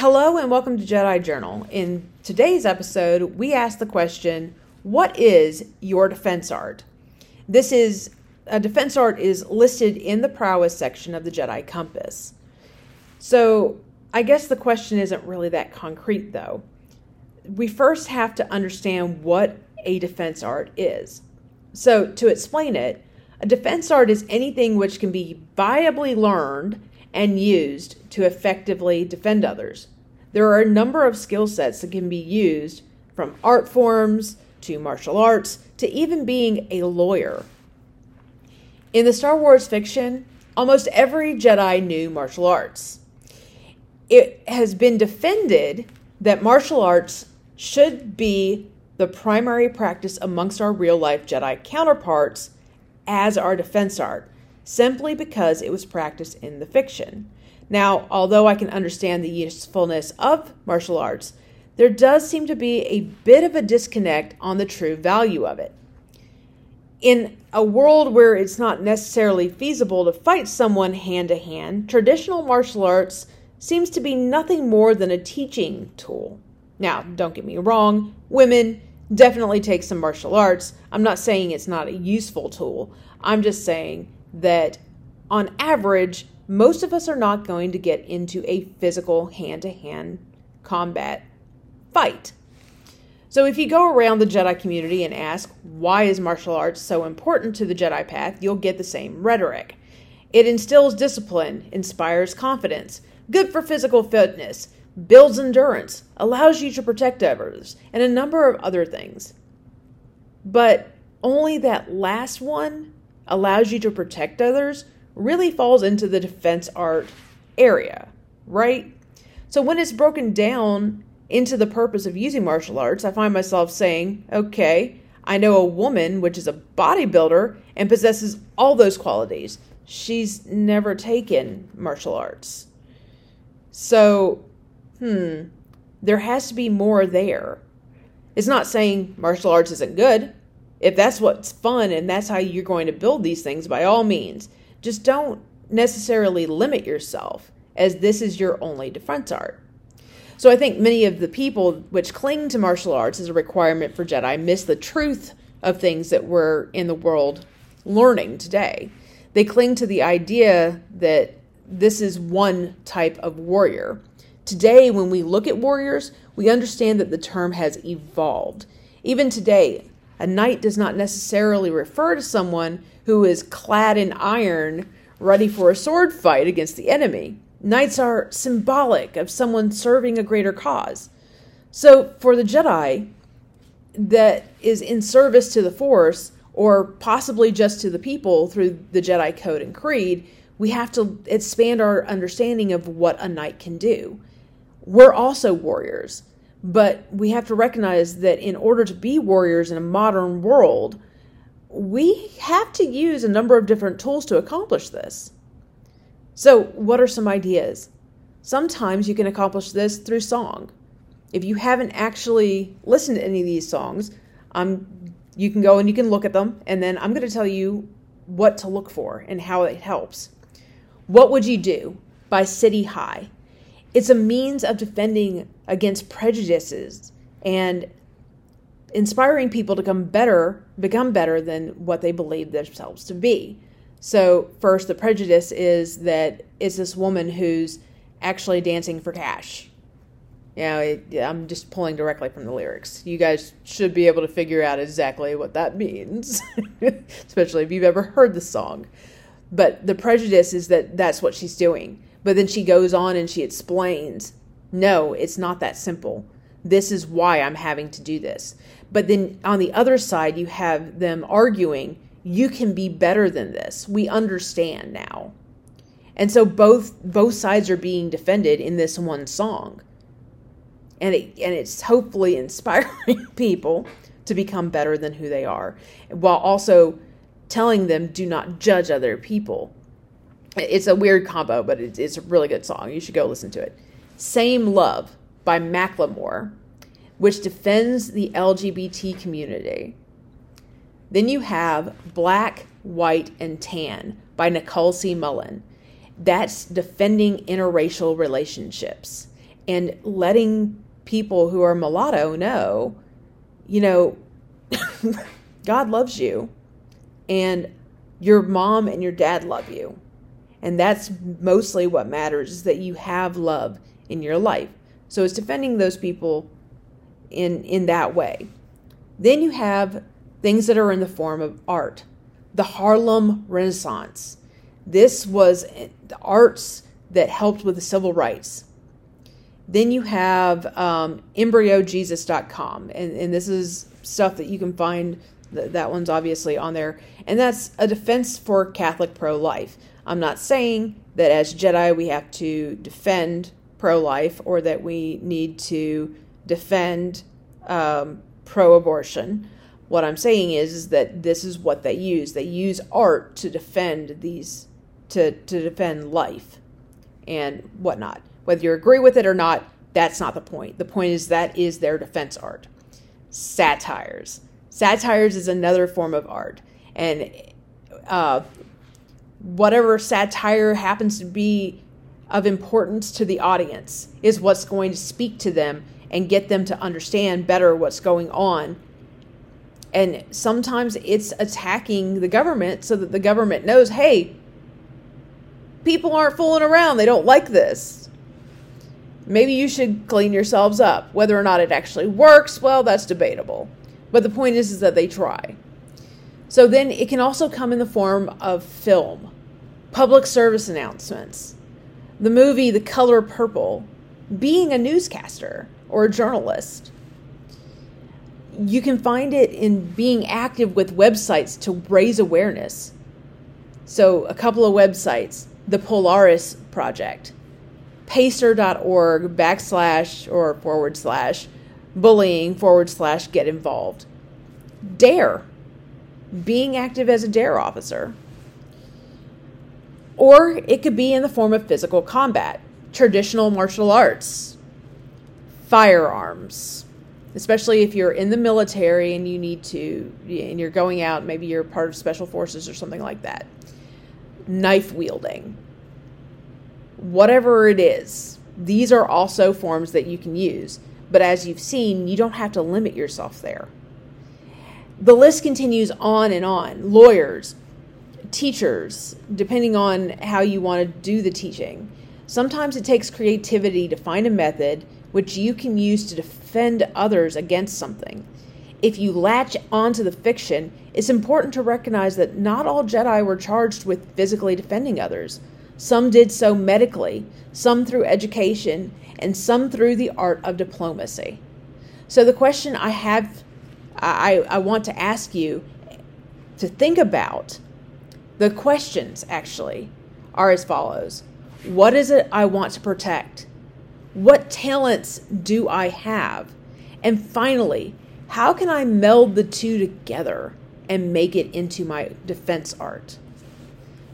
Hello and welcome to Jedi Journal. In today's episode, we ask the question What is your defense art? This is a defense art is listed in the prowess section of the Jedi Compass. So, I guess the question isn't really that concrete though. We first have to understand what a defense art is. So, to explain it, a defense art is anything which can be viably learned and used to effectively defend others. There are a number of skill sets that can be used from art forms to martial arts to even being a lawyer. In the Star Wars fiction, almost every Jedi knew martial arts. It has been defended that martial arts should be the primary practice amongst our real life Jedi counterparts as our defense art, simply because it was practiced in the fiction. Now, although I can understand the usefulness of martial arts, there does seem to be a bit of a disconnect on the true value of it. In a world where it's not necessarily feasible to fight someone hand to hand, traditional martial arts seems to be nothing more than a teaching tool. Now, don't get me wrong, women definitely take some martial arts. I'm not saying it's not a useful tool. I'm just saying that on average, most of us are not going to get into a physical hand to hand combat fight. So, if you go around the Jedi community and ask, why is martial arts so important to the Jedi path, you'll get the same rhetoric. It instills discipline, inspires confidence, good for physical fitness, builds endurance, allows you to protect others, and a number of other things. But only that last one allows you to protect others really falls into the defense art area, right? So when it's broken down into the purpose of using martial arts, I find myself saying, okay, I know a woman which is a bodybuilder and possesses all those qualities. She's never taken martial arts. So, hmm, there has to be more there. It's not saying martial arts isn't good. If that's what's fun and that's how you're going to build these things, by all means. Just don't necessarily limit yourself, as this is your only defense art. So I think many of the people which cling to martial arts as a requirement for Jedi miss the truth of things that we're in the world learning today. They cling to the idea that this is one type of warrior. Today, when we look at warriors, we understand that the term has evolved. Even today, a knight does not necessarily refer to someone who is clad in iron, ready for a sword fight against the enemy. Knights are symbolic of someone serving a greater cause. So, for the Jedi that is in service to the Force, or possibly just to the people through the Jedi Code and Creed, we have to expand our understanding of what a knight can do. We're also warriors. But we have to recognize that in order to be warriors in a modern world, we have to use a number of different tools to accomplish this. So, what are some ideas? Sometimes you can accomplish this through song. If you haven't actually listened to any of these songs, you can go and you can look at them, and then I'm going to tell you what to look for and how it helps. What would you do by City High? It's a means of defending against prejudices and inspiring people to come better, become better than what they believe themselves to be. So, first, the prejudice is that it's this woman who's actually dancing for cash. You know, it, I'm just pulling directly from the lyrics. You guys should be able to figure out exactly what that means, especially if you've ever heard the song. But the prejudice is that that's what she's doing. But then she goes on and she explains no, it's not that simple. This is why I'm having to do this. But then on the other side, you have them arguing, you can be better than this. We understand now. And so both both sides are being defended in this one song. And it, and it's hopefully inspiring people to become better than who they are while also telling them do not judge other people it's a weird combo, but it's, it's a really good song. You should go listen to it. Same Love by Macklemore, which defends the LGBT community. Then you have Black, White, and Tan by Nicole C. Mullen. That's defending interracial relationships. and letting people who are mulatto know, you know, God loves you and your mom and your dad love you. And that's mostly what matters is that you have love in your life. So it's defending those people in in that way. Then you have things that are in the form of art. The Harlem Renaissance. This was the arts that helped with the civil rights. Then you have um, embryojesus.com, and, and this is stuff that you can find. That one's obviously on there. And that's a defense for Catholic pro life. I'm not saying that as Jedi we have to defend pro life or that we need to defend um, pro abortion. What I'm saying is, is that this is what they use. They use art to defend these, to, to defend life and whatnot. Whether you agree with it or not, that's not the point. The point is that is their defense art. Satires. Satires is another form of art. And uh, whatever satire happens to be of importance to the audience is what's going to speak to them and get them to understand better what's going on. And sometimes it's attacking the government so that the government knows, hey, people aren't fooling around. They don't like this. Maybe you should clean yourselves up. Whether or not it actually works, well, that's debatable. But the point is, is that they try. So then it can also come in the form of film, public service announcements, the movie The Color Purple, being a newscaster or a journalist. You can find it in being active with websites to raise awareness. So, a couple of websites the Polaris Project, pacer.org backslash or forward slash bullying forward slash get involved. DARE, being active as a DARE officer. Or it could be in the form of physical combat, traditional martial arts, firearms, especially if you're in the military and you need to, and you're going out, maybe you're part of special forces or something like that. Knife wielding, whatever it is, these are also forms that you can use. But as you've seen, you don't have to limit yourself there. The list continues on and on. Lawyers, teachers, depending on how you want to do the teaching. Sometimes it takes creativity to find a method which you can use to defend others against something. If you latch onto the fiction, it's important to recognize that not all Jedi were charged with physically defending others. Some did so medically, some through education, and some through the art of diplomacy. So the question I have I, I want to ask you to think about the questions actually are as follows What is it I want to protect? What talents do I have? And finally, how can I meld the two together and make it into my defense art?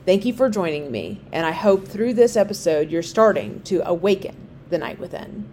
Thank you for joining me, and I hope through this episode you're starting to awaken the knight within.